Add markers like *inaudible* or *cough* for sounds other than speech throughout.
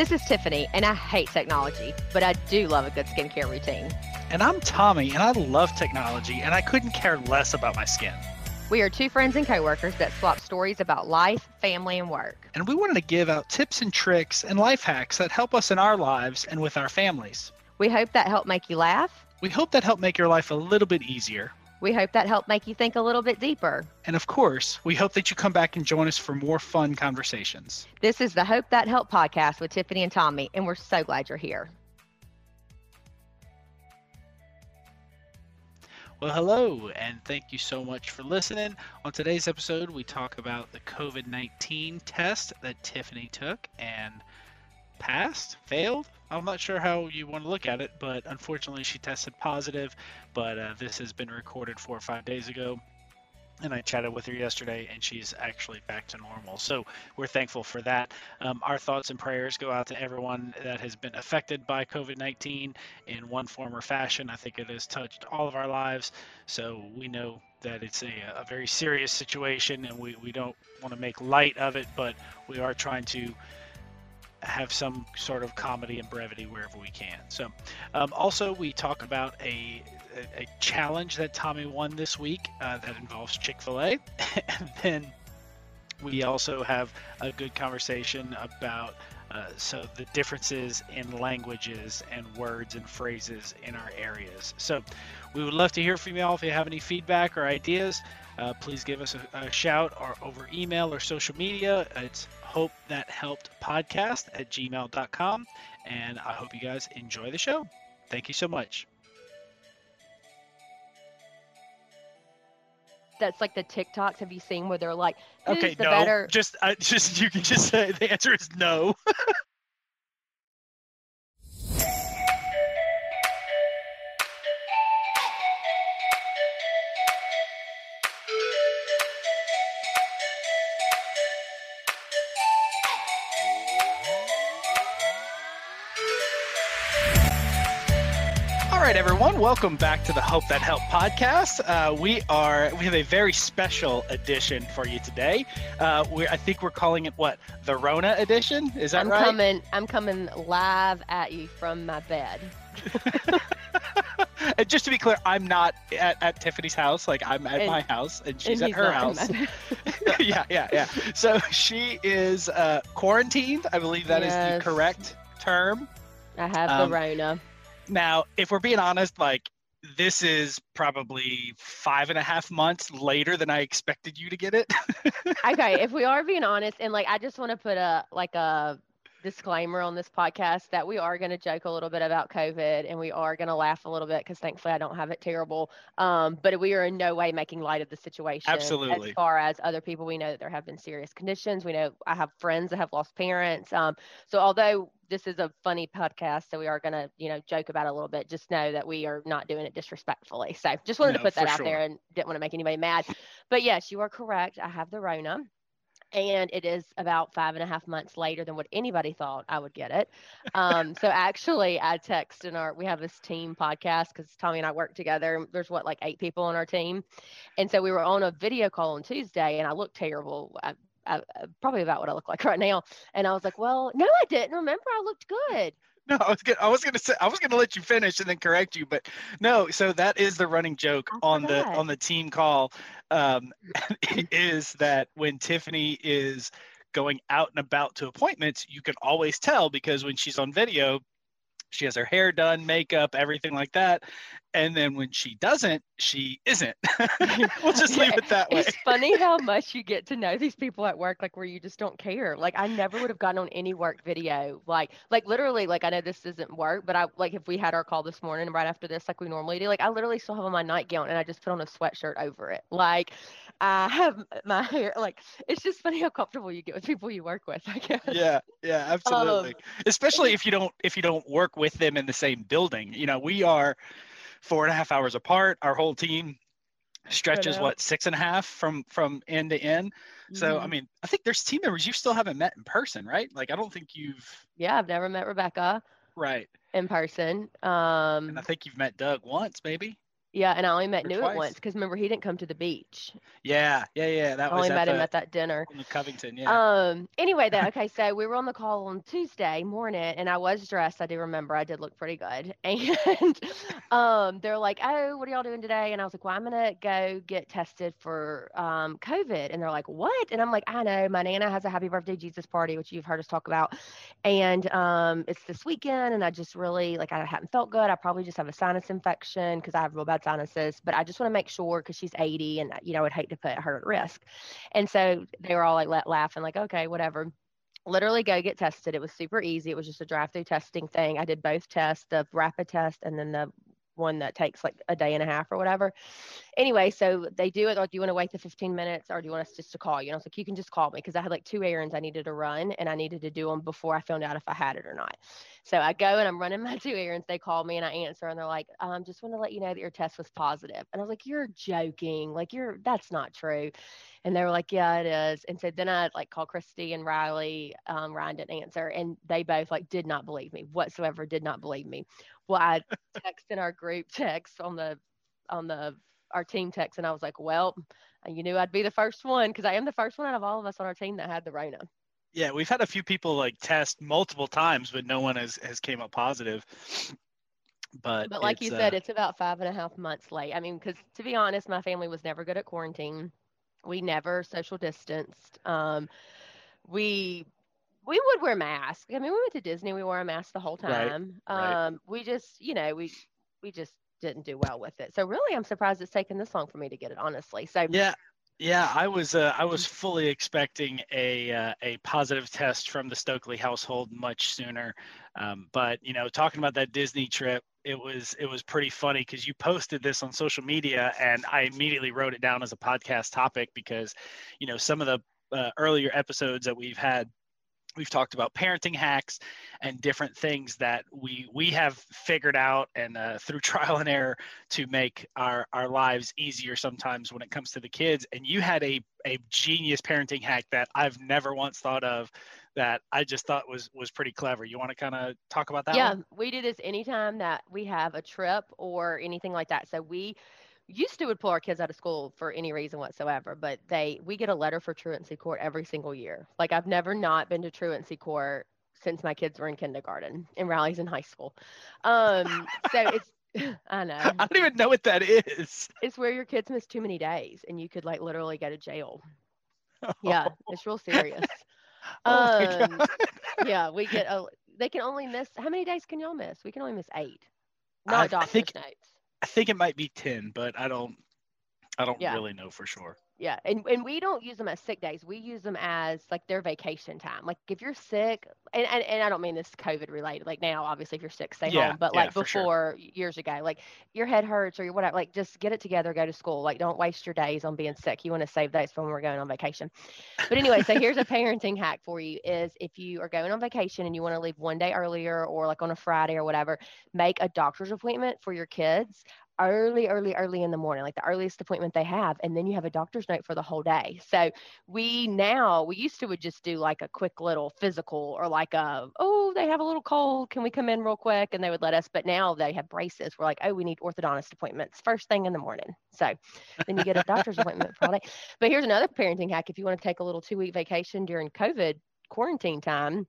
This is Tiffany, and I hate technology, but I do love a good skincare routine. And I'm Tommy, and I love technology, and I couldn't care less about my skin. We are two friends and coworkers that swap stories about life, family, and work. And we wanted to give out tips and tricks and life hacks that help us in our lives and with our families. We hope that helped make you laugh. We hope that helped make your life a little bit easier. We hope that helped make you think a little bit deeper. And of course, we hope that you come back and join us for more fun conversations. This is the Hope That Help podcast with Tiffany and Tommy, and we're so glad you're here. Well, hello, and thank you so much for listening. On today's episode, we talk about the COVID 19 test that Tiffany took and passed, failed. I'm not sure how you want to look at it, but unfortunately, she tested positive. But uh, this has been recorded four or five days ago. And I chatted with her yesterday, and she's actually back to normal. So we're thankful for that. Um, our thoughts and prayers go out to everyone that has been affected by COVID 19 in one form or fashion. I think it has touched all of our lives. So we know that it's a, a very serious situation, and we, we don't want to make light of it, but we are trying to have some sort of comedy and brevity wherever we can. So, um, also, we talk about a, a, a, challenge that Tommy won this week uh, that involves Chick fil A. *laughs* and then we also have a good conversation about. Uh, so the differences in languages and words and phrases in our areas. So we would love to hear from y'all if you have any feedback or ideas. Uh, please give us a, a, shout or over email or social media. It's hope that helped podcast at gmail.com. And I hope you guys enjoy the show. Thank you so much. That's like the TikToks. Have you seen where they're like, okay, the no, better? just, uh, *laughs* just you can just say the answer is no. *laughs* Welcome back to the Hope That Help podcast. Uh, we are we have a very special edition for you today. Uh, we I think we're calling it what the Rona edition. Is that I'm right? coming. I'm coming live at you from my bed. *laughs* and just to be clear, I'm not at, at Tiffany's house. Like I'm at and, my house, and she's and at her house. *laughs* yeah, yeah, yeah. So she is uh, quarantined. I believe that yes. is the correct term. I have um, the Rona. Now, if we're being honest, like this is probably five and a half months later than I expected you to get it. *laughs* okay, if we are being honest, and like I just want to put a like a disclaimer on this podcast that we are going to joke a little bit about COVID and we are going to laugh a little bit because thankfully I don't have it terrible. Um, but we are in no way making light of the situation. Absolutely. As far as other people, we know that there have been serious conditions. We know I have friends that have lost parents. Um, so although this is a funny podcast, so we are going to, you know, joke about it a little bit. Just know that we are not doing it disrespectfully. So just wanted no, to put that out sure. there and didn't want to make anybody mad. But yes, you are correct. I have the Rona and it is about five and a half months later than what anybody thought I would get it. Um, so actually, I text in our we have this team podcast because Tommy and I work together. There's what like eight people on our team, and so we were on a video call on Tuesday, and I looked terrible. I, I, probably about what I look like *laughs* right now, and I was like, "Well, no, I didn't. Remember, I looked good." No, I was gonna, I was gonna say I was gonna let you finish and then correct you, but no. So that is the running joke on the on the team call, um, *laughs* *laughs* is that when Tiffany is going out and about to appointments, you can always tell because when she's on video, she has her hair done, makeup, everything like that. And then when she doesn't, she isn't. *laughs* we'll just leave it that way. It's funny *laughs* how much you get to know these people at work, like where you just don't care. Like I never would have gotten on any work video. Like, like literally, like I know this doesn't work, but I like if we had our call this morning right after this, like we normally do, like I literally still have on my nightgown and I just put on a sweatshirt over it. Like I have *laughs* my hair like it's just funny how comfortable you get with people you work with, I guess. Yeah, yeah, absolutely. Um, Especially if you don't if you don't work with them in the same building. You know, we are four and a half hours apart. Our whole team stretches what six and a half from from end to end. So mm-hmm. I mean, I think there's team members you still haven't met in person, right? Like I don't think you've. Yeah, I've never met Rebecca. Right. In person. Um. And I think you've met Doug once, maybe. Yeah, and I only met Or Newitt once because remember he didn't come to the beach. Yeah, yeah, yeah. That I was only at met the, him at that dinner. in Covington. Yeah. Um. Anyway, though, *laughs* okay. So we were on the call on Tuesday morning, and I was dressed. I do remember. I did look pretty good. *laughs* And um, they're like, "Oh, what are y'all doing today?" And I was like, "Well, I'm gonna go get tested for um COVID." And they're like, "What?" And I'm like, "I know. My nana has a Happy Birthday Jesus party, which you've heard us talk about, and um, it's this weekend, and I just really like I haven't felt good. I probably just have a sinus infection because I have real bad sinuses, but I just want to make sure because she's 80, and you know, I'd hate to put her at risk." And so they were all like la- laughing, like, okay, whatever. Literally go get tested. It was super easy. It was just a drive through testing thing. I did both tests, the rapid test and then the one that takes like a day and a half or whatever. Anyway, so they do it like, do you want to wait the 15 minutes or do you want us just to call you? And I was like, you can just call me because I had like two errands I needed to run and I needed to do them before I found out if I had it or not. So I go and I'm running *laughs* my two errands. They call me and I answer and they're like, I um, just want to let you know that your test was positive. And I was like, you're joking. Like you're, that's not true. And they were like, yeah, it is. And so then I like called Christy and Riley. Um, Ryan didn't answer and they both like did not believe me whatsoever, did not believe me. Well, I *laughs* text in our group text on the, on the, our team text and I was like, well, you knew I'd be the first one because I am the first one out of all of us on our team that had the Rona. Yeah, we've had a few people like test multiple times, but no one has has came up positive. But But like you said, uh, it's about five and a half months late. I mean, because to be honest, my family was never good at quarantine. We never social distanced. Um, we we would wear masks. I mean, we went to Disney. We wore a mask the whole time. right. Um, we just, you know, we we just didn't do well with it. So really, I'm surprised it's taken this long for me to get it. Honestly, so yeah, yeah, I was uh, I was fully expecting a uh, a positive test from the Stokely household much sooner. Um, but you know, talking about that Disney trip, it was it was pretty funny because you posted this on social media, and I immediately wrote it down as a podcast topic because, you know, some of the uh, earlier episodes that we've had we've talked about parenting hacks and different things that we we have figured out and uh, through *laughs* trial and error to make our our lives easier sometimes when it comes to the kids and you had a a genius parenting hack that I've never once thought of that I just thought was was pretty clever. You want to kind of talk about that yeah, one? we do this anytime that we have a trip or anything like that. So we used to would pull our kids out of school for any reason whatsoever, but they we get a letter for truancy court every single year. Like I've never not been to truancy court since my kids were in kindergarten and Riley's in high school. Um, so it's *laughs* *laughs* I know I don't even know what that is. it's where your kids miss too many days and you could like literally go to jail. Yeah, *laughs* it's real serious. Oh Um, yeah, we get a. They can only miss. How many days can y'all miss? We can only miss eight. Not I doctor's think- notes. I think it might be 10, but I don't I don't Yeah. really know for sure. Yeah, and and we don't use them as sick days. We use them as like their vacation time. Like if you're sick, and and, and I don't mean this COVID related. Like now, obviously, if you're sick, stay Yeah, home. But yeah, like for sure. before, years ago, like your head hurts or your whatever, like just get it together, go to school. Like don't waste your days on being sick. You want to save those for when we're going on vacation. But anyway, so here's a parenting hack for you: is if you are going on vacation and you want to leave one day earlier or like on a Friday or whatever, make a doctor's appointment for your kids early, early, early in the morning, like the earliest appointment they have, and then you have a doctor's note for the whole day. So we now we used to would just do like a quick little physical or like a oh they have a little cold, can we come in real quick? And they would let us. But now they have braces. We're like oh we need orthodontist appointments first thing in the morning. So then you get a doctor's appointment for all day. But here's another parenting hack: if you want to take a little two week vacation during COVID quarantine time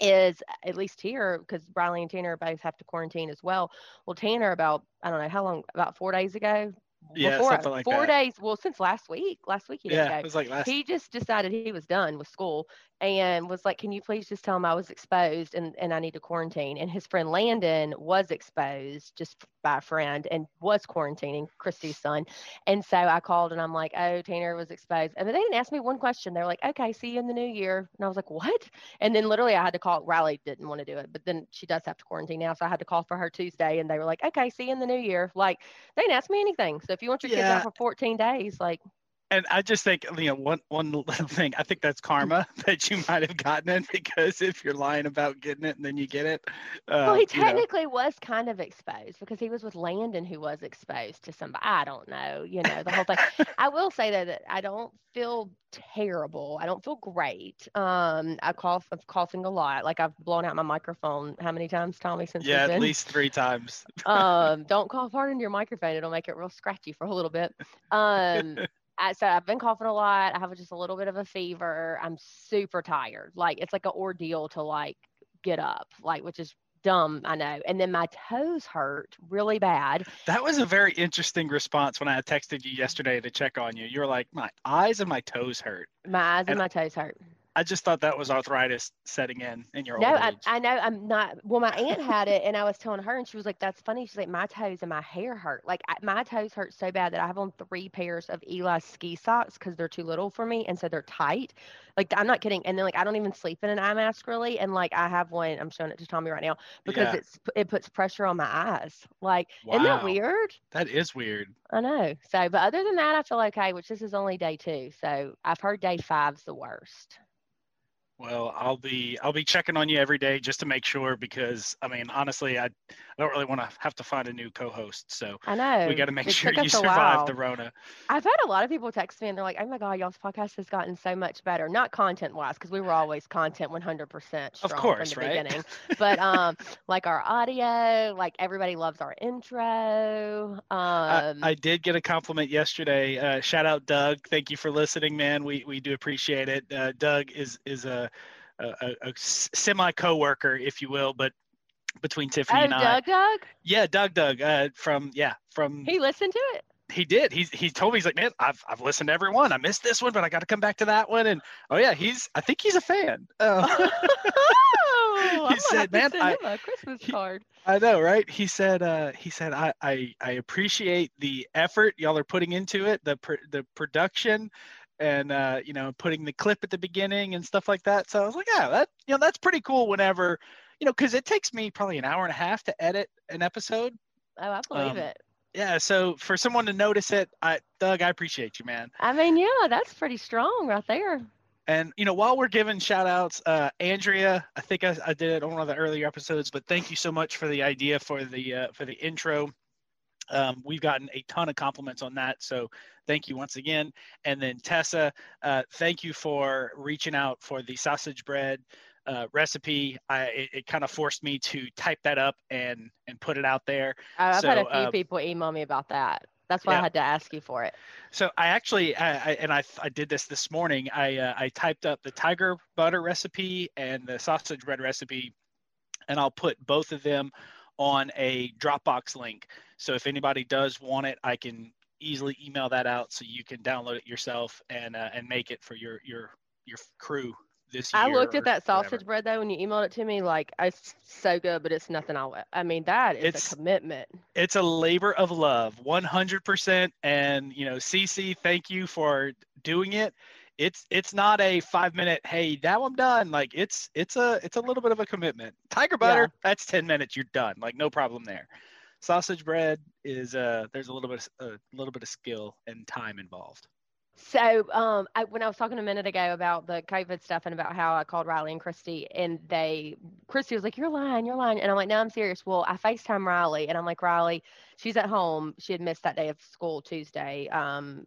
is at least here because Riley and Tanner both have to quarantine as well. Well, Tanner about I don't know how long about four days ago. Yeah, Before- something like four that. days. Well, since last week, last week he didn't Yeah, go it was like last he just decided he was done with school and was like, Can you please just tell him I was exposed and, and I need to quarantine? And his friend Landon was exposed just by a friend and was quarantining Christy's son. And so I called and I'm like, Oh, Tanner was exposed. And they didn't ask me one question. They're like, Okay, see you in the new year. And I was like, What? And then literally I had to call Riley didn't want to do it, but then she does have to quarantine now. So I had to call for her Tuesday and they were like, Okay, see you in the new year. Like they didn't ask me anything. So if you want your kids out for 14 days, like and I just think you know one one *laughs* little thing. I think that's karma *laughs* that you might have gotten it because if you're lying about getting it and then you get it. Uh, well, he technically know. was kind of exposed because he was with Landon, who was exposed to somebody. I don't know, you know, the whole thing. *laughs* I will say though that I don't feel terrible. I don't feel great. Um, I cough. I'm coughing a lot. Like I've blown out my microphone. How many times, Tommy? Since yeah, at least three times. um, don't cough hard into your microphone. It'll make it real scratchy for a little bit. Um. I, so I've been coughing a lot. I have just a little bit of a fever. I'm super tired. Like it's like an ordeal to like get up, like which is dumb, I know. And then my toes hurt really bad. That was a very interesting response when I texted you yesterday to check on you. You were like, my eyes and my toes hurt. My eyes and, and my toes hurt. I just thought that was arthritis setting in in your no, old age. I, I know I'm not. Well, my aunt had it, and I was telling her, and she was like, "That's funny." She's like, "My toes and my hair hurt. Like I, my toes hurt so bad that I have on three pairs of Eli ski socks because they're too little for me, and so they're tight. Like I'm not kidding. And then like I don't even sleep in an eye mask really, and like I have one. I'm showing it to Tommy right now because yeah. it's it puts pressure on my eyes. Like wow. isn't that weird? That is weird. I know. So, but other than that, I feel okay. Which this is only day two, so I've heard day five's the worst. Well, I'll be I'll be checking on you every day just to make sure because I mean honestly I I don't really want to have to find a new co-host. So I know we got to make it sure you survive the Rona. I've had a lot of people text me and they're like, "Oh my God, y'all's podcast has gotten so much better." Not content-wise, because we were always content 100% of course, from the right? beginning. but um, *laughs* like our audio, like everybody loves our intro. Um, I, I did get a compliment yesterday. Uh, shout out Doug. Thank you for listening, man. We we do appreciate it. Uh, Doug is is a a, a, semi coworker, if you will, but between Tiffany oh, and I. Doug Doug? Yeah, Doug Doug. Uh, from yeah, from He listened to it. He did. He's he told me he's like, man, I've I've listened to every one. I missed this one, but I got to come back to that one. And oh yeah, he's I think he's a fan. Uh, *laughs* oh, *laughs* he said, man, I, a Christmas card. I know, right? He said, uh, he said, I, I I appreciate the effort y'all are putting into it, the pr- the production and uh, you know putting the clip at the beginning and stuff like that. So I was like, yeah, that you know that's pretty cool. Whenever you know, because it takes me probably an hour and a half to edit an episode. Oh, I believe um, it. Yeah, so for someone to notice it, I Doug, I appreciate you, man. I mean, yeah, that's pretty strong right there. And you know, while we're giving shout outs, uh, Andrea, I think I, I, did it on one of the earlier episodes, but thank you so much for the idea for the uh, for the intro. Um, we've gotten a ton of compliments on that, so thank you once again. And then Tessa, uh, thank you for reaching out for the sausage bread uh, recipe. I, it, it kind of forced me to type that up and and put it out there. I've so, had a few uh, people email me about that. That's why yeah. I had to ask you for it. So I actually, I, I and I, I did this this morning. I, uh, I typed up the tiger butter recipe and the sausage bread recipe, and I'll put both of them on a Dropbox link. So if anybody does want it, I can easily email that out so you can download it yourself and uh, and make it for your your your crew this year. I looked at that sausage whatever. bread though when you emailed it to me. Like it's so good, but it's nothing I'll. I mean, that is it's, a commitment. It's a labor of love, one hundred percent. And you know, CC, thank you for doing it. It's it's not a five minute. Hey, now I'm done. Like it's it's a it's a little bit of a commitment. Tiger butter, yeah. that's ten minutes. You're done. Like no problem there. Sausage bread is uh there's a little bit of, a little bit of skill and time involved. So, um, I, when I was talking a minute ago about the COVID stuff and about how I called Riley and Christy, and they, Christy was like, "You're lying, you're lying," and I'm like, "No, I'm serious." Well, I Facetime Riley, and I'm like, "Riley, she's at home. She had missed that day of school Tuesday. Um,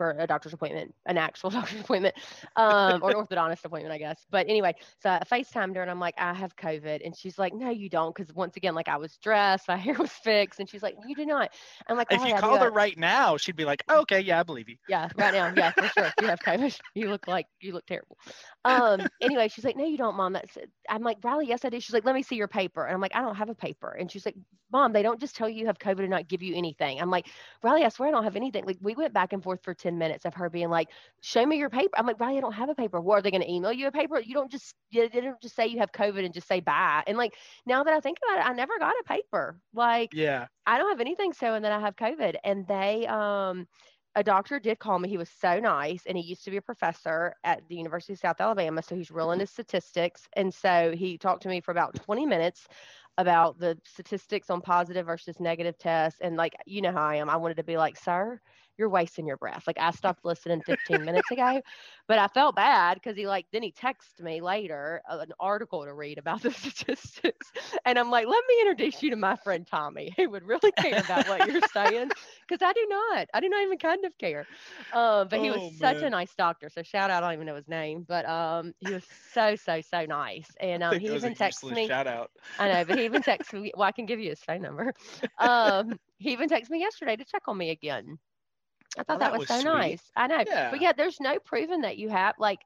for a doctor's appointment, an actual *laughs* doctor's appointment, um, or an *laughs* orthodontist appointment, I guess. But anyway, so I FaceTimed her and I'm like, I have COVID. And she's like, No, you don't. Cause once again, like I was dressed, my *laughs* hair was fixed. And she's like, You do not. I'm like, If oh, you yeah, called her right now, she'd be like, oh, Okay, yeah, I believe you. Yeah, right now. Yeah, for sure. You have COVID. You look like you look terrible. Um, anyway, she's like, No, you don't, mom. That's it. I'm like, Riley, yes, I do. She's like, Let me see your paper. And I'm like, I don't have a paper. And she's like, Mom, they don't just tell you you have COVID and not give you anything. I'm like, Riley, I swear I don't have anything. Like we went back and forth for 10 minutes of her being like, show me your paper. I'm like, Riley, I don't have a paper. What are they going to email you a paper? You don't just, you don't just say you have COVID and just say bye. And like, now that I think about it, I never got a paper. Like, yeah, I don't have anything So, and then I have COVID. And they, um, a doctor did call me. He was so nice, and he used to be a professor at the University of South Alabama. So he's real into statistics. And so he talked to me for about 20 minutes about the statistics on positive versus negative tests. And like, you know how I am. I wanted to be like, sir, you're wasting your breath. Like I *laughs* stopped listening 15 minutes ago, but I felt bad because he like then he texted me later uh, an article to read about *laughs* the statistics, and I'm like, let me introduce you to my friend Tommy, who would really care about what you're saying, *laughs* because I do not. I do not even kind of care. Um, but he was Oh, such a nice doctor. So shout out. I don't even know his name, but um, he was so so so nice, and um, he that was a even texted me. Shout out. I know, but he even texted me. Well, I can give you his phone number. Um, he even texted me yesterday to check on me again. I thought Oh, that, that was, was so sweet. nice. I know, Yeah. but yeah, there's no proving that you have like.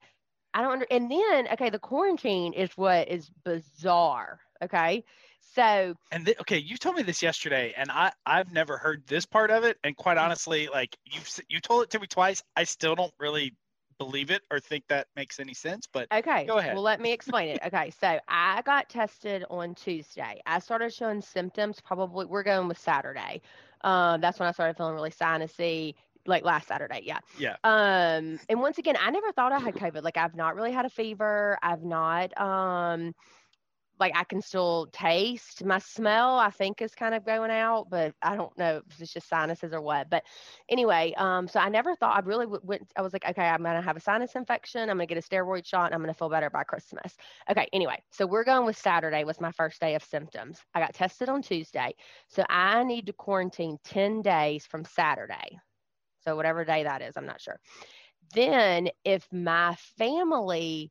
I don't under. And then okay, the quarantine is what is bizarre. Okay, so And okay, you told me this yesterday, and I I've never heard this part of it. And quite honestly, like you you told it to me twice, I still don't really believe it or think that makes any sense. But Okay. Go ahead. Well, let me explain it. Okay. So I got tested on Tuesday. I started showing symptoms probably, we're going with Saturday. Um, that's when I started feeling really sinusy, like last Saturday. Yeah. Yeah. Um, and once again, I never thought I had COVID. Like I've not really had a fever. I've not, um, like I can still taste my smell. I think is kind of going out, but I don't know if it's just sinuses or what. But anyway, um, so I never thought I really w- went. I was like, okay, I'm gonna have a sinus infection. I'm gonna get a steroid shot. And I'm gonna feel better by Christmas. Okay. Anyway, so we're going with Saturday was my first day of symptoms. I got tested on Tuesday, so I need to quarantine ten days from Saturday. So whatever day that is, I'm not sure. Then if my family,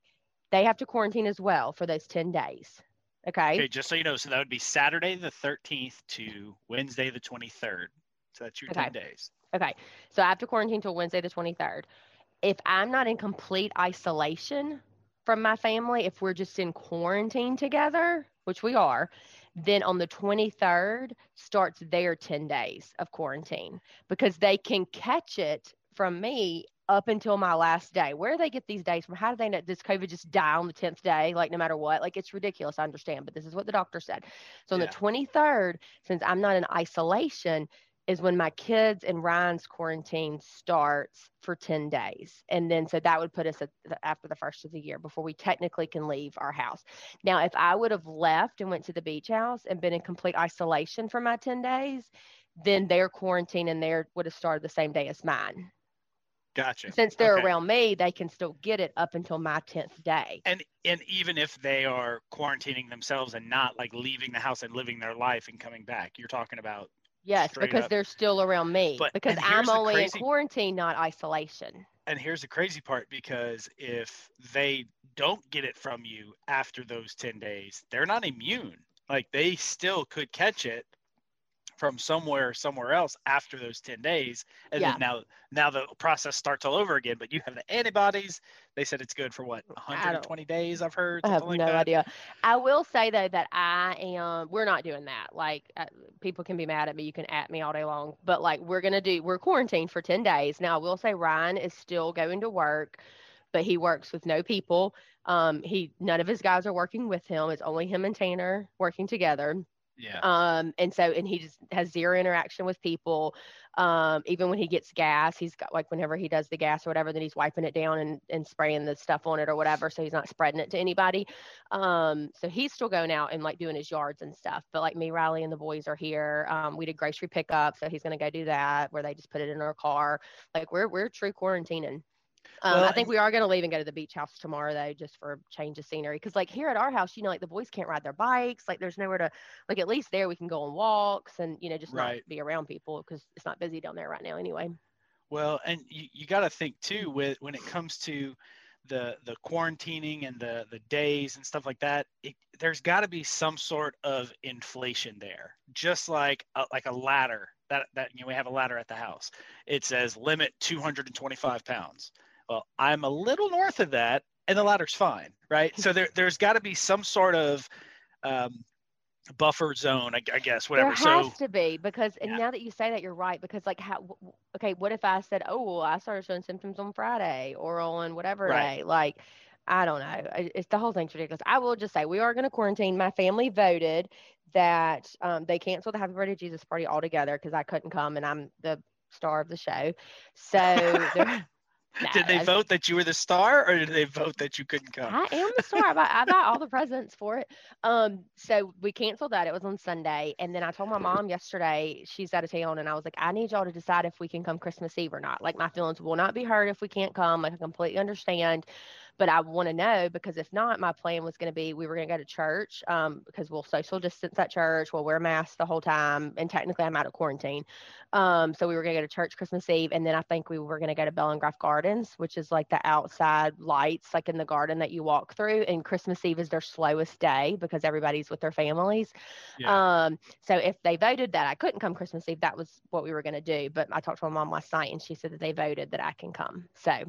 they have to quarantine as well for those ten days. Okay. okay, just so you know, so that would be Saturday the 13th to Wednesday the 23rd. So that's your Okay. 10 days. Okay. So I have to quarantine till Wednesday the 23rd. If I'm not in complete isolation from my family, if we're just in quarantine together, which we are, then on the 23rd starts their 10 days of quarantine because they can catch it from me up until my last day. Where do they get these days from? How do they know? Does COVID just die on the 10th day, like no matter what? Like it's ridiculous. I understand, but this is what the doctor said. So on Yeah. the 23rd, since I'm not in isolation, is when my kids and Ryan's quarantine starts for 10 days. And then so that would put us at the, after the first of the year before we technically can leave our house. Now, if I would have left and went to the beach house and been in complete isolation for my 10 days, then their quarantine and their would have started the same day as mine. Gotcha. Since they're Okay. around me, they can still get it up until my 10th day. And and even if they are quarantining themselves and not like leaving the house and living their life and coming back, you're talking about Yes, Straight because up. they're still around me. But- because I'm only crazy- in quarantine, not isolation. and here's the crazy part because if they don't get it from you after those 10 days they're not immune like they still could catch it from somewhere somewhere else after those 10 days and Yeah. then now now the process starts all over again but you have the antibodies they said it's good for what 120 days i've heard I have something no that. idea. I will say though that I am. We're not doing that. Like uh, people can be mad at me. You can at me all day long. But like we're gonna do. We're quarantined for ten days. Now I will say Ryan is still going to work, but he works with no people. Um, he none of his guys are working with him. It's only him and Tanner working together. Yeah Um, and so, and he just has zero interaction with people. Um, even when he gets gas, he's got like whenever he does the gas or whatever, then he's wiping it down and, and spraying the stuff on it or whatever. So he's not spreading it to anybody. Um, so he's still going out and like doing his yards and stuff. But like me, Riley, and the boys are here. Um, we did grocery pickup, so he's gonna go do that where they just put it in our car. Like we're we're true quarantining. Um, Well, I think we are going to leave and go to the beach house tomorrow though, just for a change of scenery. Because like here at our house, you know, like the boys can't ride their bikes. Like there's nowhere to, like at least there we can go on walks and you know just Right. not be around people because it's not busy down there right now anyway. Well, and you, you got to think too with when it comes to the the quarantining and the the days and stuff like that. It, there's got to be some sort of inflation there, just like a, like a ladder that that you know we have a ladder at the house. It says limit 225 pounds. Well, I'm a little north of that, and the ladder's fine, right? So there there's got to be some sort of um, buffer zone, I, I guess, whatever. There so has to be because, and Yeah. now that you say that, you're right. Because like, how? Okay, what if I said, oh, well, I started showing symptoms on Friday or on whatever Right. day? Like, I don't know. It's the whole thing's ridiculous. I will just say we are going to quarantine. My family voted that um, they canceled the Happy Birthday Jesus party altogether because I couldn't come and I'm the star of the show. So *laughs* they're, No, did they vote that you were the star, or did they vote that you couldn't come? I am the star. I bought, I bought all the presents for it. Um, so we canceled that. It was on Sunday, and then I told my mom yesterday she's out of town, and I was like, I need y'all to decide if we can come Christmas Eve or not. Like my feelings will not be hurt if we can't come. Like I completely understand, but I want to know because if not, my plan was going to be we were going to go to church, um, because we'll social distance at church. We'll wear masks the whole time, and technically I'm out of quarantine. Um, so we were going to go to church Christmas Eve, and then I think we were going to go to Bellingrath Gardens, which is like the outside lights, like in the garden that you walk through. And Christmas Eve is their slowest day because everybody's with their families. Yeah. Um, so if they voted that I couldn't come Christmas Eve, that was what we were going to do. But I talked to my mom last night, and she said that they voted that I can come. So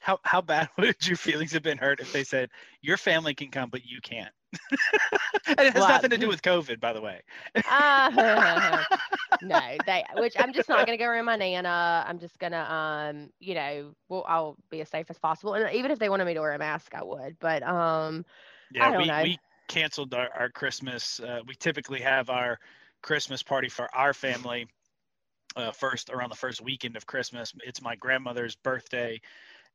How how bad *laughs* would your feelings have been hurt if they said your family can come but you can't? *laughs* and it has Well, nothing to do with COVID, by the way. Uh, *laughs* no, they. Which I'm just not gonna go around my nana. I'm just gonna, um, you know, well, I'll be as safe as possible. And even if they wanted me to wear a mask, I would. But um, Yeah, don't we, know. we canceled our, our Christmas. Uh, we typically have our Christmas party for our family uh, first around the first weekend of Christmas. It's my grandmother's birthday,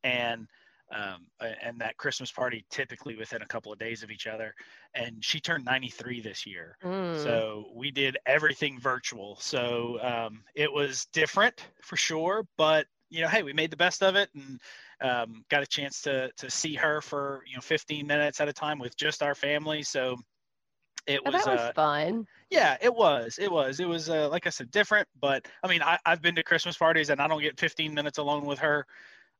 and um, and that Christmas party typically within a couple of days of each other. And she turned 93 this year, mm, so we did everything virtual. So um, it was different for sure, but you know, hey, we made the best of it and um, got a chance to to see her for you know 15 minutes at a time with just our family. So it oh, was, that was uh, fun. yeah, it was, it was, it was uh, like I said, different. But I mean, I, I've been to Christmas parties and I don't get 15 minutes alone with her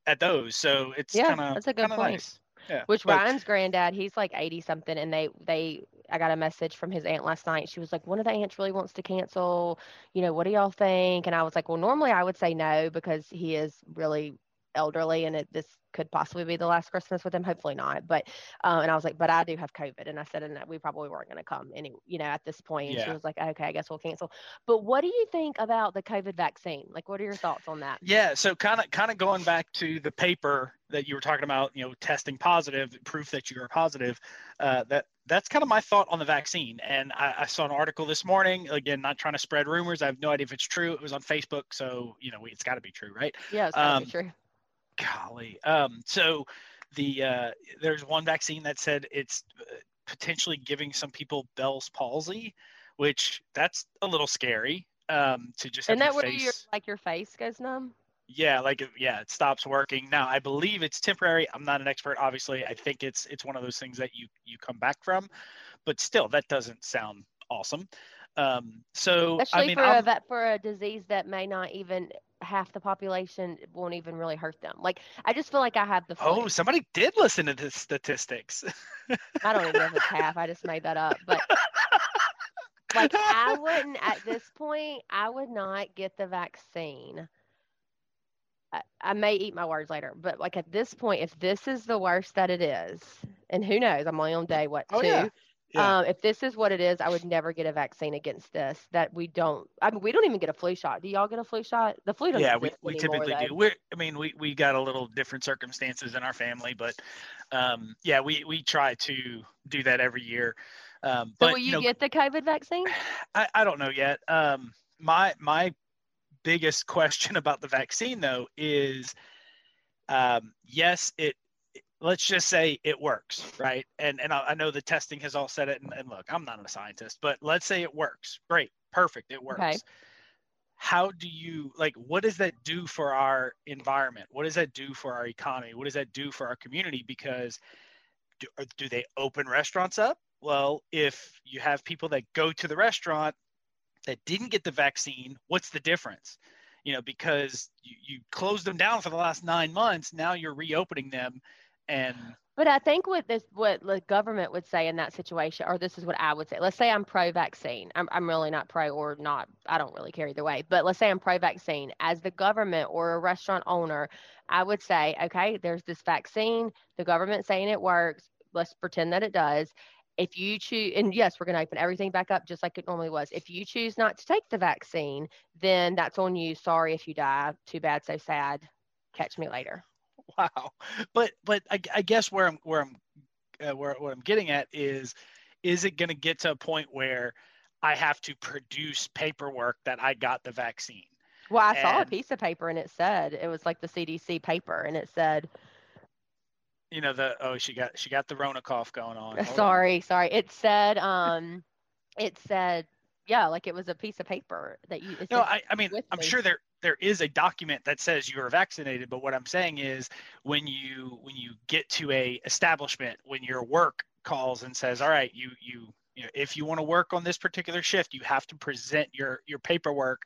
at those, so it's Yeah, kind of that's a good point. nice. Yeah, Which but- Ryan's granddad, he's like 80 something, and they they I got a message from his aunt last night. She was like, one of the aunts really wants to cancel. You know, what do y'all think? And I was like, well, normally I would say no because he is really elderly, and it, this could possibly be the last Christmas with him. Hopefully not. But uh, and I was like, but I do have COVID, and I said, and that we probably weren't going to come any, you know, at this point. And she was like, okay, I guess we'll cancel. But what do you think about the COVID vaccine? Like, what are your thoughts on that? Yeah, so kind of kind of going back to the paper that you were talking about, you know, testing positive, proof that you are positive. Uh, that that's kind of my thought on the vaccine. And I, I saw an article this morning. Again, not trying to spread rumors. I have no idea if it's true. It was on Facebook, so you know, it's got to be true, right? Yeah, it's gotta Um, be true. Golly. Um, so the uh, there's one vaccine that said it's uh, potentially giving some people Bell's palsy, which that's a little scary. Um, to just have that face. your like your face goes numb? Yeah, like yeah, it stops working. Now I believe it's temporary. I'm not an expert, obviously. I think it's it's one of those things that you you come back from, but still, that doesn't sound awesome. Um, so especially I mean, for a I'm- vet, for a disease that may not even half the population won't even really hurt them. Like I just feel like I have the flu. oh, somebody did listen to the statistics. *laughs* I don't even know if it's half. I just made that up. But *laughs* like I wouldn't at this point. I would not get the vaccine. I, I may eat my words later, but like at this point, if this is the worst that it is, and who knows, I'm only on day what Oh, two. yeah. Yeah. Um, if this is what it is, I would never get a vaccine against this. That we don't. I mean, we don't even get a flu shot. Do y'all get a flu shot? The flu doesn't yeah, we, we anymore, typically though. do. We're, I mean, we, we got a little different circumstances in our family, but um, yeah, we, we try to do that every year. Um, So but will you, you know, get the COVID vaccine? I, I don't know yet. Um, my my biggest question *laughs* about the vaccine though is, um, yes, it. Let's just say it works, right? And and I, I know the testing has all said it. And, and look, I'm not a scientist, but let's say it works. Great, perfect, it works. Okay. How do you like? What does that do for our environment? What does that do for our economy? What does that do for our community? Because do, do they open restaurants up? Well, if you have people that go to the restaurant that didn't get the vaccine, what's the difference? You know, because you, you closed them down for the last nine months, now you're reopening them, and But I think what this what the government would say in that situation, or this is what I would say. Let's say I'm pro-vaccine. I'm I'm really not pro or not. I don't really care either way. But let's say I'm pro-vaccine. As the government or a restaurant owner, I would say, okay, there's this vaccine. The government saying it works. Let's pretend that it does. If you choose, and yes, we're going to open everything back up just like it normally was. If you choose not to take the vaccine, then that's on you. Sorry if you die. Too bad, so sad. Catch me later. Wow. But but I, I guess where I'm where I'm uh, where what I'm getting at is, is it going to get to a point where I have to produce paperwork that I got the vaccine? Well, I saw a piece of paper and it said it was like the CDC paper and it said, You know the oh she got she got the Rona cough going on. *laughs* Hold on. sorry, sorry. It said, um, it said, yeah, like it was a piece of paper that you. No, I, I mean I'm me. sure there there is a document that says you are vaccinated, but what I'm saying is when you when you get to a establishment, when your work calls and says, all right, you you you know, if you want to work on this particular shift, you have to present your your paperwork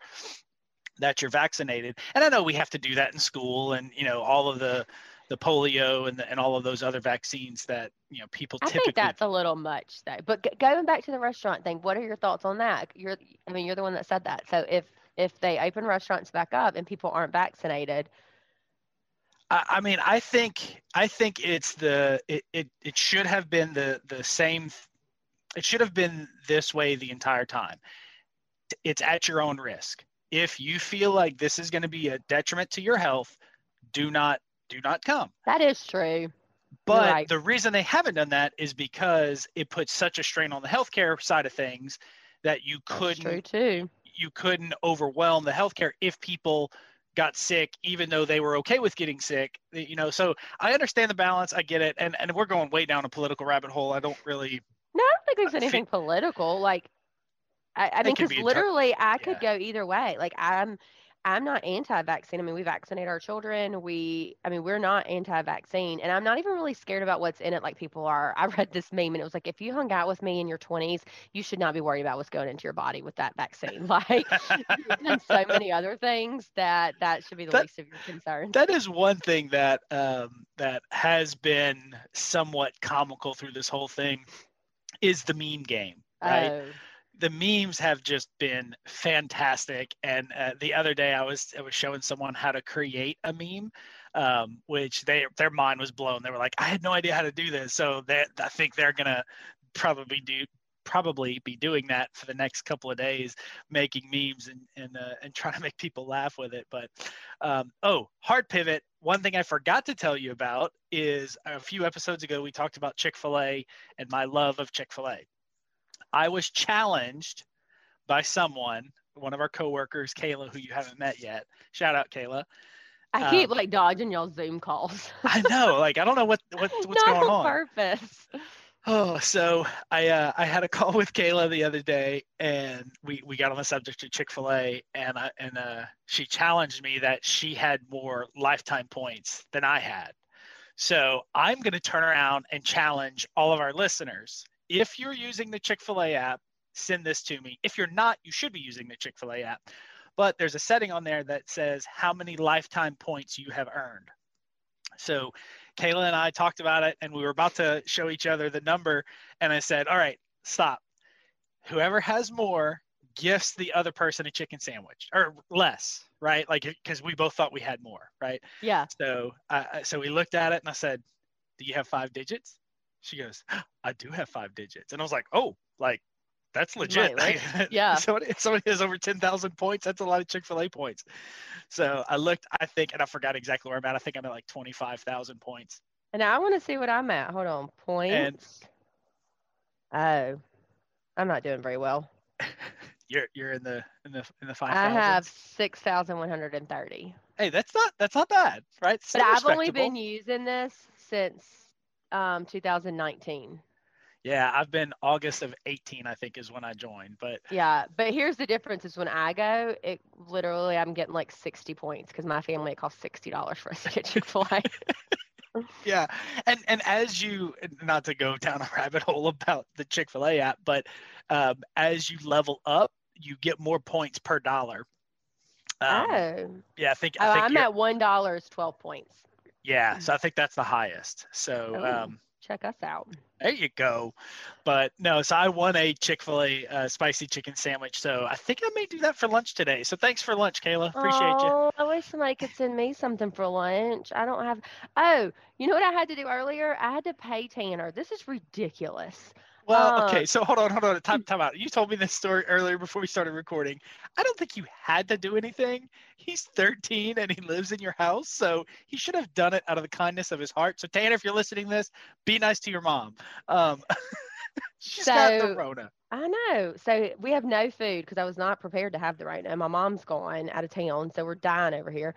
that you're vaccinated. And I know we have to do that in school and you know all of the the polio and the, and all of those other vaccines that you know people I typically think that's a little much though. But g- going back to the restaurant thing, what are your thoughts on that? You're, I mean, you're the one that said that. So if if they open restaurants back up and people aren't vaccinated, I, mean, I think I think it's the it, it it should have been the the same. It should have been this way the entire time. It's at your own risk. If you feel like this is going to be a detriment to your health, do not do not come. that is true. But right. the reason they haven't done that is because it puts such a strain on the healthcare side of things that you couldn't true too. You couldn't overwhelm the healthcare if people got sick even though they were okay with getting sick you know so i understand the balance i get it and and we're going way down a political rabbit hole i don't really No, I don't think there's anything political. Like, I, I mean, because be literally, I could go either way. Like, I'm, I'm not anti-vaccine. I mean, we vaccinate our children. We, I mean, we're not anti-vaccine, and I'm not even really scared about what's in it, like people are. *laughs* I read this meme, and it was like, if you hung out with me in your 20s, you should not be worried about what's going into your body with that vaccine. *laughs* Like, you've so *laughs* many other things that that should be the That- least of your concerns. that is one thing that um that has been somewhat comical through this whole thing is the meme game right Oh, the memes have just been fantastic. And uh, the other day, I was I was showing someone how to create a meme, um, which they their mind was blown. They were like, I had no idea how to do this. So I think they're gonna probably do probably be doing that for the next couple of days, making memes and and uh, and *laughs* trying to make people laugh with it. But um, oh, hard pivot. One thing I forgot to tell you about is a few episodes ago we talked about Chick Fil A and my love of Chick Fil A. I was challenged by someone, one of our coworkers, Kayla, who you haven't met yet. Shout out, Kayla. I keep um, like dodging y'all Zoom calls. *laughs* I know, like I don't know what, what *laughs* what's not going on on. purpose. Oh, so I uh, I had a call *laughs* with Kayla the other day, and we, we got on the subject of Chick Fil A, and I, and uh, she challenged me that she had more lifetime points than I had. So I'm going to turn around and challenge all of our listeners. If you're using the Chick Fil A app, send this to me. If you're not, you should be using the Chick Fil A app. But there's a setting on there that says how many lifetime points you have earned. So Kayla and I talked about it, and we were about to show each other the number. And I said, "All right, stop. Whoever has more gifts the other person a chicken sandwich, or less, right? Like because we both thought we had more, right? Yeah. So, uh, so we looked at it, and I said, "Do you have five digits?" She goes, "I do have five digits," and I was like, "Oh, like." That's legit. Right, *laughs* Yeah. somebody, somebody has over 10,000 points, that's a lot of Chick fil A points. So I looked, I think, and I forgot exactly where I'm at. I think I'm at like 25,000 points. And now I want to see what I'm at. Hold on. Points. oh, I'm not doing very well. *laughs* You're you're in the in the in the five. I have 6,130. Hey, that's not that's not bad, right? But I've only been using this since um, 2019. Yeah, I've been August of 18, I think, is when I joined. But Yeah. But here's the difference is when I go, it literally, I'm getting like 60 points because my family, it costs $60 for us to get Chick fil A. *laughs* *laughs* yeah, and and as you not to go down a rabbit hole about the Chick Fil A app, but um, as you level up, you get more points per dollar. Um, oh. Yeah, I think Oh, I think I'm at $1 is 12 points. Yeah, so I think that's the highest. So. Oh. Um, Check us out. There you go. But no, so I won a Chick fil A uh, spicy chicken sandwich. So I think I may do that for lunch today. So thanks for lunch, Kayla. Appreciate you. oh, I wish somebody could send me something for lunch. I don't have. Oh, you know what I had to do earlier? I had to pay Tanner. This is ridiculous. Well, uh, okay. So hold on, hold on. Time, *laughs* time out. You told me this story earlier before we started recording. I don't think you had to do anything. He's 13 and he lives in your house. So he should have done it out of the kindness of his heart. So Tanner, if you're listening to this, be nice to your mom. Um, *laughs* she's got the Rona. I know. So we have no food because I was not prepared to have the Rona. My mom's gone out of town, so we're dying over here.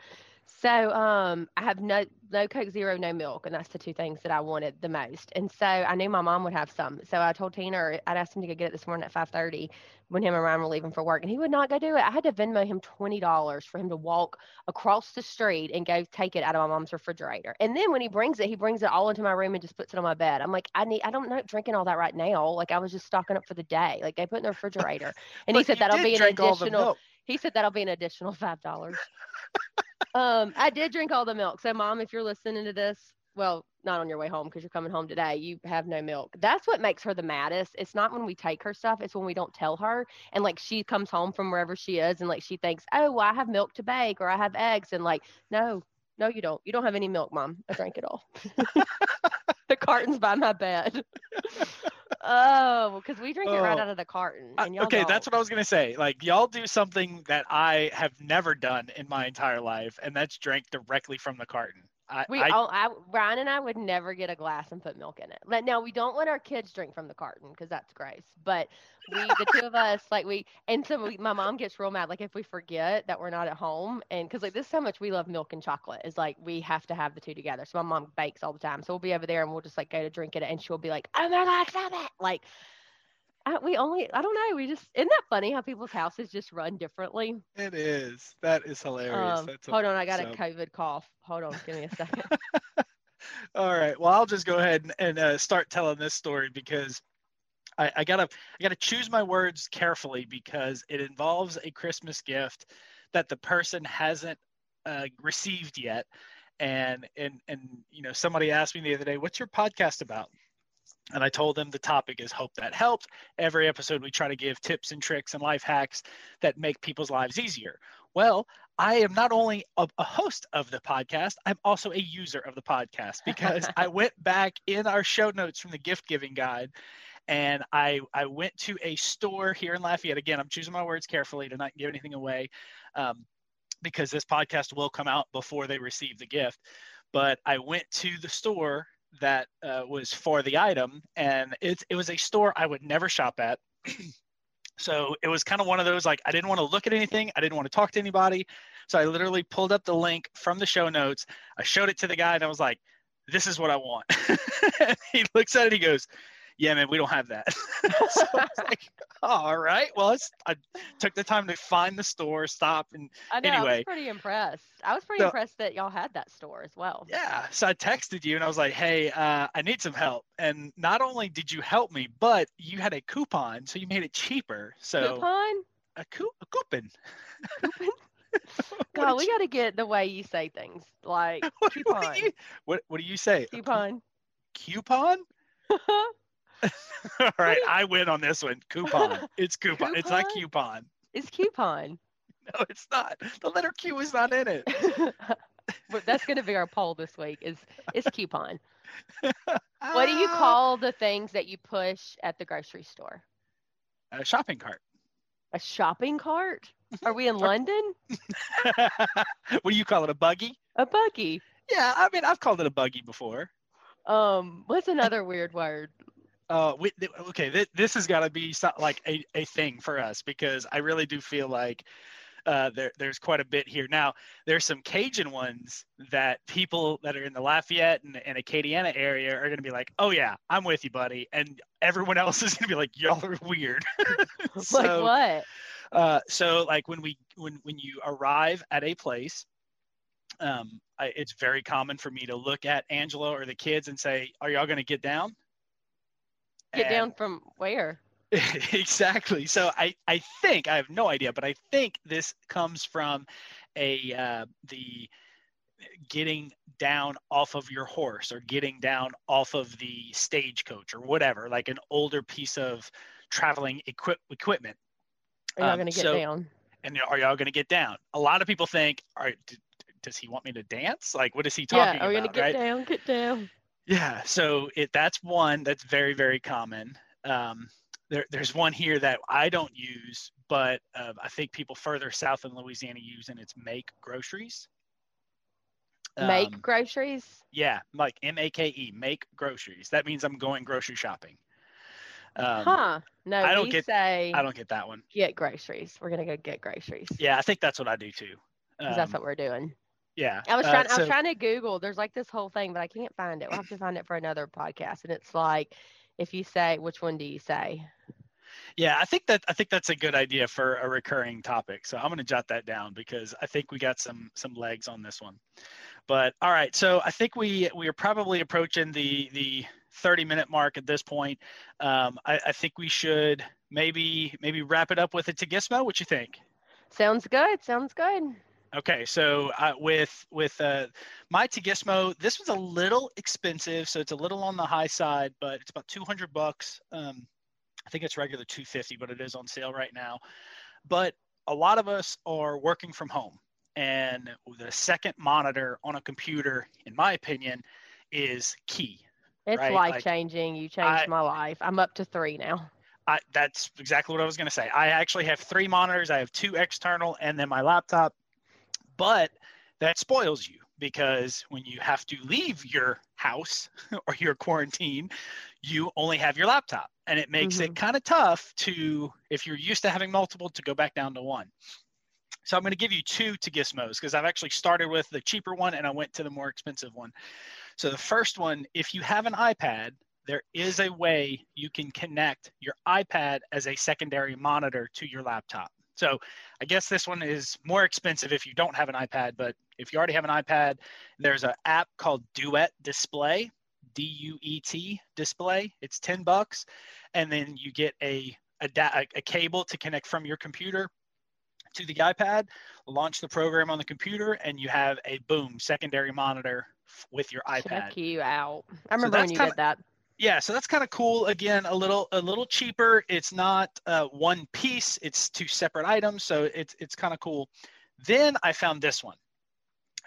So um, I have no no Coke Zero, no milk, and that's the two things that I wanted the most. And so I knew my mom would have some. So I told Tina, or I'd asked him to go get it this morning at 5:30 when him and Ryan were leaving for work, and he would not go do it. I had to Venmo him twenty dollars for him to walk across the street and go take it out of my mom's refrigerator. And then when he brings it, he brings it all into my room and just puts it on my bed. I'm like, I need, I don't know drinking all that right now. Like I was just stocking up for the day. Like I put in the refrigerator, *laughs* and he said that'll be an additional. He said that'll be an additional five dollars. um, I did drink all the milk. So, mom, if you're listening to this, well, not on your way home because you're coming home today. You have no milk. That's what makes her the maddest. It's not when we take her stuff, it's when we don't tell her. And like she comes home from wherever she is and like she thinks, oh, well, I have milk to bake or I have eggs. And like, no, no, you don't. You don't have any milk, mom. I drank it all. *laughs* the carton's by my bed. *laughs* oh, because we drink it right oh. out of the carton. okay, don't. that's what I was gonna say. Like y'all do something that I have never done in my entire life, and that's drink directly from the carton. I, we I, all, I, Ryan and I would never get a glass and put milk in it. Now we don't let our kids drink from the carton because that's gross. But we, the two of us, like we, and so we, my mom gets real mad. Like if we forget that we're not at home, and because like this is how much we love milk and chocolate is like we have to have the two together. So my mom bakes all the time, so we'll be over there and we'll just like go to drink it, and she'll be like, "Oh my god, stop it!" Like I, we only I don't know. We just isn't that funny how people's houses just run differently. It is. That is hilarious. Um, hold on, I got so. a COVID cough. Hold on, give me a second. *laughs* All right. Well, I'll just go ahead and, and uh, start telling this story because I, I, gotta I gotta choose my words carefully because it involves a Christmas gift that the person hasn't uh, received yet. And and and you know somebody asked me the other day, "What's your podcast about?" And I told them the topic is Hope That Helped. Every episode, we try to give tips and tricks and life hacks that make people's lives easier. Well, I am not only a, a, host of the podcast, I'm also a user of the podcast because *laughs* I went back in our show notes from the gift giving guide and I, I went to a store here in Lafayette. Again, I'm choosing my words carefully to not give anything away um, because this podcast will come out before they receive the gift. But I went to the store that uh, was for the item, and it, it was a store I would never shop at. *clears throat* so it was kind of one of those like I didn't want to look at anything, I didn't want to talk to anybody. So I literally pulled up the link from the show notes. I showed it to the guy, and I was like, "This is what I want." *laughs* he looks at it, he goes, yeah, man, we don't have that. *laughs* *laughs* so I was like, oh, all right. Well, I took the time to find the store, stop, and I know, anyway. I was pretty impressed. I was pretty so, impressed that y'all had that store as well. Yeah. So I texted you and I was like, hey, uh, I need some help. And not only did you help me, but you had a coupon, so you made it cheaper. So coupon? A, coup- a coupon. Coupon? *laughs* God, we you... got to get the way you say things. Like what, coupon. What do, you, what, what do you say? Coupon. Coupon? *laughs* All right, I win on this one. Coupon. *laughs* It's coupon. coupon? It's not coupon. It's coupon. *laughs* No, it's not. The letter Q is not in it. but that's going to be our poll this week. Is is coupon? what do you call the things that you push at the grocery store? A shopping cart. A shopping cart? Are we in London? what do you call it? A buggy? A buggy. Yeah, I mean, I've called it a buggy before. Um, what's another weird word? Uh, we, okay, th- this has got to be like a, a thing for us because I really do feel like uh, there, there's quite a bit here. Now, there's some Cajun ones that people that are in the Lafayette and, and Acadiana area are going to be like, oh, yeah, I'm with you, buddy. And everyone *laughs* else is going to be like, y'all are weird. *laughs* so, like what? Uh, so, like when we when when you arrive at a place, um, I, it's very common for me to look at Angela or the kids and say, "Are y'all going to get down?" Get and, down from where? *laughs* exactly. So I I think I have no idea, but I think this comes from a uh, the getting down off of your horse or getting down off of the stagecoach or whatever, like an older piece of traveling equip equipment. Are y'all um, going to get so, down? And are y'all going to get down? A lot of people think, all right, does he want me to dance? Like, what is he talking about?" yeah, are we gonna get right? down, get down. Yeah, so it that's one that's very very common. Um, there, there's one here that I don't use, but uh, I think people further south in Louisiana use, and it's make groceries. Make um, groceries. Yeah, like M A K E, make groceries. That means I'm going grocery shopping. Um, huh? No, I don't get- say I don't get that one. get groceries. We're gonna go get groceries. Yeah, I think that's what I do too. 'Cause that's Um, what we're doing. Yeah. I was uh, trying. I was trying to Google. There's like this whole thing, but I can't find it. We'll have to find it for another podcast. And it's like, if you say, which one do you say? Yeah, I think that I think that's a good idea for a recurring topic. So I'm going to jot that down because I think we got some some legs on this one. But all right, so I think we we are probably approaching the the 30 minute mark at this point. Um, I, I think we should maybe maybe wrap it up with a Tagismo. What you think? Sounds good. Sounds good. Okay, so uh, with with uh, my Tagismo, this was a little expensive, so it's a little on the high side, but it's about 200 bucks. Um, I think it's regular 250, but it is on sale right now. But a lot of us are working from home, and the second monitor on a computer, in my opinion, is key. It's Right, life like, changing. You changed I- my life. I'm up to three now. I, that's exactly what I was going to say. I actually have three monitors. I have two external and then my laptop. But that spoils you because when you have to leave your house *laughs* or your quarantine, you only have your laptop. And it makes it mm-hmm. kind of tough to, if you're used to having multiple, to go back down to one. So I'm going to give you two Tagismos because I've actually started with the cheaper one and I went to the more expensive one. So the first one, if you have an iPad, there is a way you can connect your iPad as a secondary monitor to your laptop. So I guess this one is more expensive if you don't have an iPad, but if you already have an iPad, there's an app called Duet Display, D U E T Display. It's 10 bucks. And then you get a, a, da- a, cable to connect from your computer to the iPad, launch the program on the computer, and you have a boom secondary monitor f- with your iPad. Check you out. I remember when you kinda- did that. Yeah so that's kind of cool. Again a little a little cheaper. It's not uh, one piece. It's two separate items so it's it's kind of cool. Then i found this one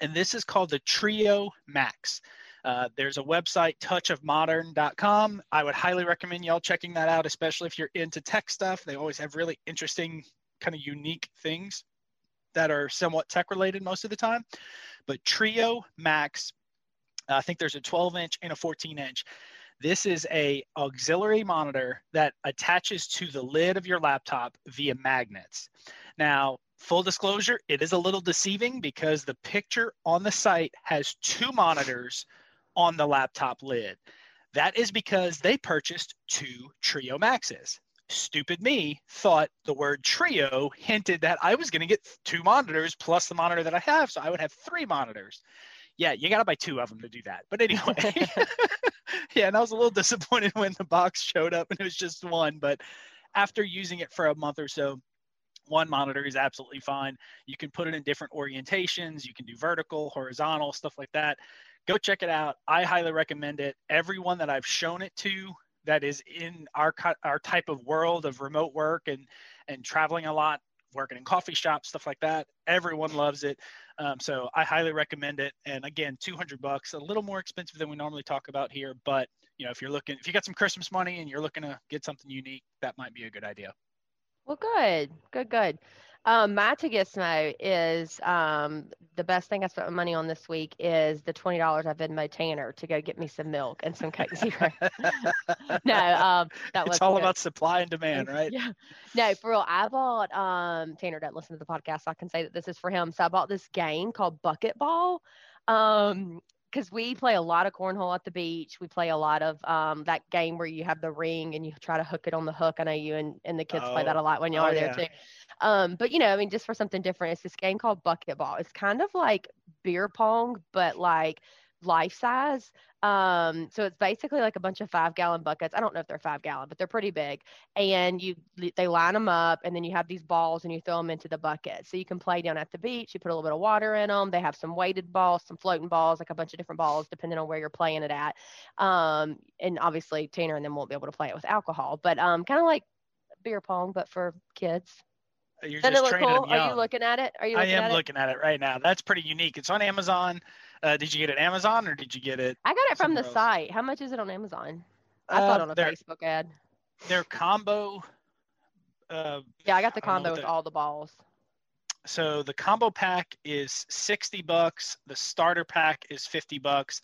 and this is called the trio max. Uh, there's a website touchofmodern.com i would highly recommend y'all checking that out especially if you're into tech stuff. They always have really interesting kind of unique things that are somewhat tech related most of the time. But trio max i think there's a 12 inch and a 14 inch this is a auxiliary monitor that attaches to the lid of your laptop via magnets. Now, full disclosure, it is a little deceiving because the picture on the site has two monitors on the laptop lid. That is because they purchased two Trio Maxes. Stupid me thought the word trio hinted that I was going to get two monitors plus the monitor that I have, so I would have three monitors. Yeah, you got to buy two of them to do that. But anyway, *laughs* *laughs* yeah, and I was a little disappointed when the box showed up and it was just one. But after using it for a month or so, one monitor is absolutely fine. You can put it in different orientations. You can do vertical, horizontal, stuff like that. Go check it out. I highly recommend it. Everyone that I've shown it to that is in our our type of world of remote work and and traveling a lot, working in coffee shops, stuff like that. Everyone loves it. Um, so I highly recommend it. And again, 200 bucks, a little more expensive than we normally talk about here. But you know, if you're looking, if you got some Christmas money and you're looking to get something unique, that might be a good idea. Well, good, good, good. Um, my Tagismo is um, the best thing I spent my money on this week is the twenty dollars I've been mo Tanner to go get me some milk and some Coke Zero. *laughs* *laughs* no, um, that was it's all about supply and demand, *laughs* right? Yeah. No, for real. I bought um Tanner doesn't listen to the podcast, so I can say that this is for him. So I bought this game called Bucket Ball. Um because we play a lot of cornhole at the beach. We play a lot of um, that game where you have the ring and you try to hook it on the hook. I know you and, and the kids play that a lot when y'all Oh, are there yeah. too. Um, but you know, I mean, just for something different, it's this game called Bucket Ball. It's kind of like beer pong, but like life size. Um, so it's basically like a bunch of five gallon buckets. I don't know if they're five gallon, but they're pretty big. And you they line them up, and then you have these balls, and you throw them into the bucket. So you can play down at the beach. You put a little bit of water in them. They have some weighted balls, some floating balls, like a bunch of different balls, depending on where you're playing it at. Um, and obviously Tanner and them won't be able to play it with alcohol, but um, kind of like beer pong, but for kids. You're Doesn't it look cool? Are you looking at it? Are you I am at it? looking at it right now. That's pretty unique. It's on Amazon. Uh, did you get it Amazon or did you get it? I got it from the else? site. How much is it on Amazon? I saw it Uh, on a their, Facebook ad. their combo. Uh, Yeah, I got the I don't know combo with the- all the balls. so the combo pack is 60 bucks. The starter pack is 50 bucks,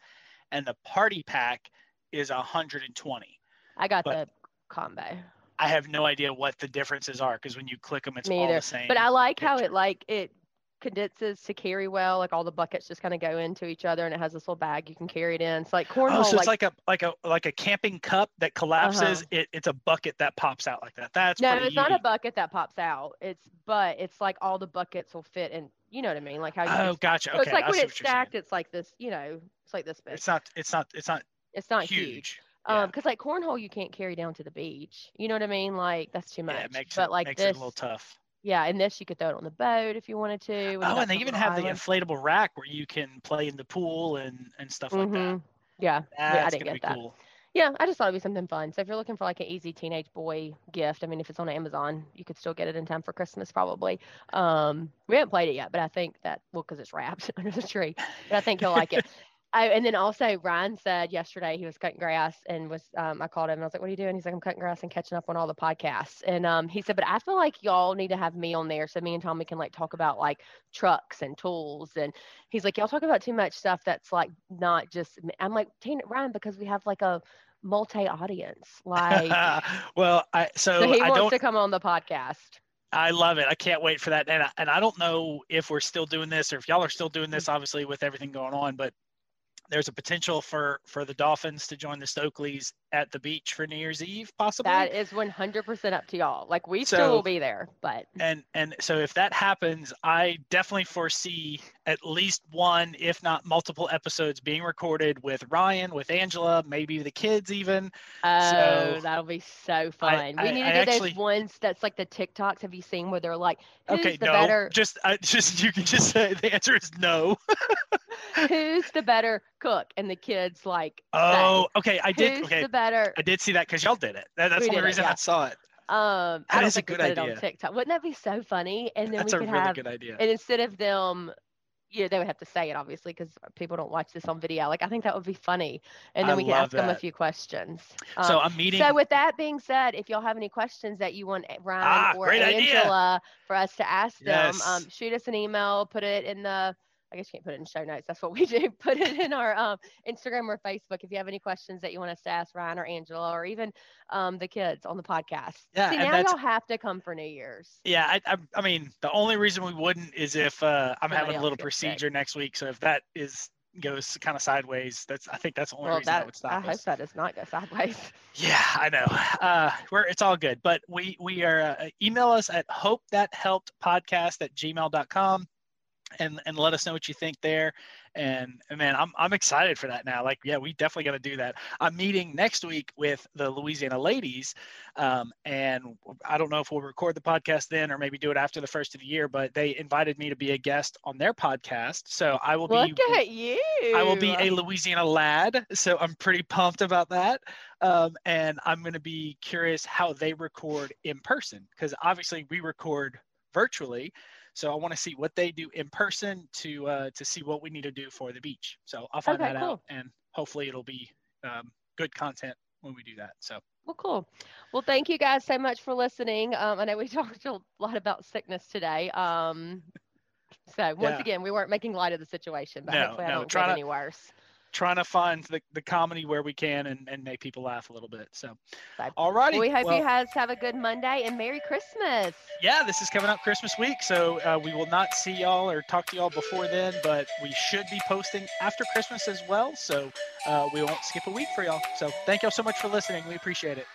and the party pack is 120. I got But- the combo. I have no idea what the differences are because when you click them, it's Me all either. the same. But I like how it like it condenses to carry well. Like all the buckets just kind of go into each other, and it has this little bag you can carry it in. It's like cornhole. Oh, so it's like, like, a like a like a camping cup that collapses. It, it's a bucket that pops out like that. That's no, it's not a bucket that pops out. It's but it's like all the buckets will fit in. You know what I mean? Like how you. Oh, just- gotcha. so Okay, it's like I when it's stacked, it's like this. You know, it's like this big. It's not. It's not. It's not It's not huge. huge. Yeah. Um, because like cornhole, you can't carry down to the beach. You know what I mean? Like that's too much. yeah, it makes but it like makes this, it a little tough. Yeah, and this you could throw it on the boat if you wanted to. when Oh, and they even have the inflatable rack where you can play in the pool and and stuff like that. Mhm. Yeah, That's yeah, I didn't get be that. cool. Yeah, I just thought it'd be something fun. So if you're looking for like an easy teenage boy gift, I mean, if it's on Amazon, you could still get it in time for Christmas probably. Um, we haven't played it yet, but I think that well, because it's wrapped *laughs* under the tree, but I think he'll like it. I, and then also Ryan said yesterday he was cutting grass and was um, I called him and I was like, "What are you doing?" He's like, "I'm cutting grass and catching up on all the podcasts." And um, he said, "But I feel like y'all need to have me on there so me and Tommy can like talk about like trucks and tools." And he's like, "Y'all talk about too much stuff that's like not just." I'm like, "Tina Ryan, because we have like a multi audience. Like, *laughs* well, I so, so he I wants don't. to come on the podcast. I love it. I can't wait for that. And I, and I don't know if we're still doing this or if y'all are still doing this. Obviously, with everything going on, but there's a potential for for the Dolphins to join the Stokeleys at the beach for New Year's Eve, possibly. That is 100% up to y'all. Like, we So- still will be there, but and and so if that happens i definitely foresee at least one if not multiple episodes being recorded with ryan with angela maybe the kids even oh, So, that'll be so fun. I- we need to I get actually- those ones that's like the TikToks. Have you seen where they're like, who's okay no better, just i uh, *laughs* just you can just say the answer is no *laughs* *laughs* who's the better cook? And the kids like, oh okay i did who's okay the better? i did see that because y'all did it That- that's We the only did it, reason i saw it Um, I That don't is a good idea. on TikTok. Wouldn't that be so funny? And then that's we a could really have good idea And instead of them, yeah, they would have to say it obviously because people don't watch this on video. Like I think that would be funny, and then I we can ask them a few questions. so Um, i'm meeting so with that being said, if y'all have any questions that you want Ryan Ah, or great idea. Angela for us to ask them, Yes. um, shoot us an email, put it in the. I guess you can't put it in show notes. That's what we *laughs* do. Put it in our um, Instagram or Facebook if you have any questions that you want us to ask Ryan or Angela or even um, the kids on the podcast. Yeah, See, now y'all have to come for New Year's. Yeah, I, I, I mean, the only reason we wouldn't is if uh, I'm Somebody having a little gets sick. procedure next week. So if that is goes kind of sideways, that's I think that's the only Well, reason that, that would stop I us. hope that does not go sideways. *laughs* Yeah, I know. Uh, we're it's all good, but we we are uh, email us at hope that helped podcast at gmail.com and and let us know what you think there. And, and man, I'm I'm excited for that now. Like, yeah, we definitely got to do that. I'm meeting next week with the Louisiana ladies, um, and I don't know if we'll record the podcast then or maybe do it after the first of the year. But they invited me to be a guest on their podcast, so I will Look be at you. I will be a Louisiana lad, so I'm pretty pumped about that. Um, and I'm going to be curious how they record in person because obviously we record virtually. So I want to see what they do in person to uh, to see what we need to do for the beach. So I'll find Okay, that cool. out, and hopefully it'll be um, good content when we do that. So Well, cool. Well, thank you guys so much for listening. Um, I know we *laughs* talked a lot about sickness today. Um, so once Yeah. again, we weren't making light of the situation, but No, hopefully I no, don't get to- any worse. Trying to find the, the comedy where we can and, and make people laugh a little bit. So all righty. well, we hope well, you guys have a good Monday and Merry Christmas. yeah, this is coming up Christmas week, so uh, we will not see y'all or talk to y'all before then, but we should be posting after Christmas as well. So uh, we won't skip a week for y'all. So thank y'all so much for listening. We appreciate it.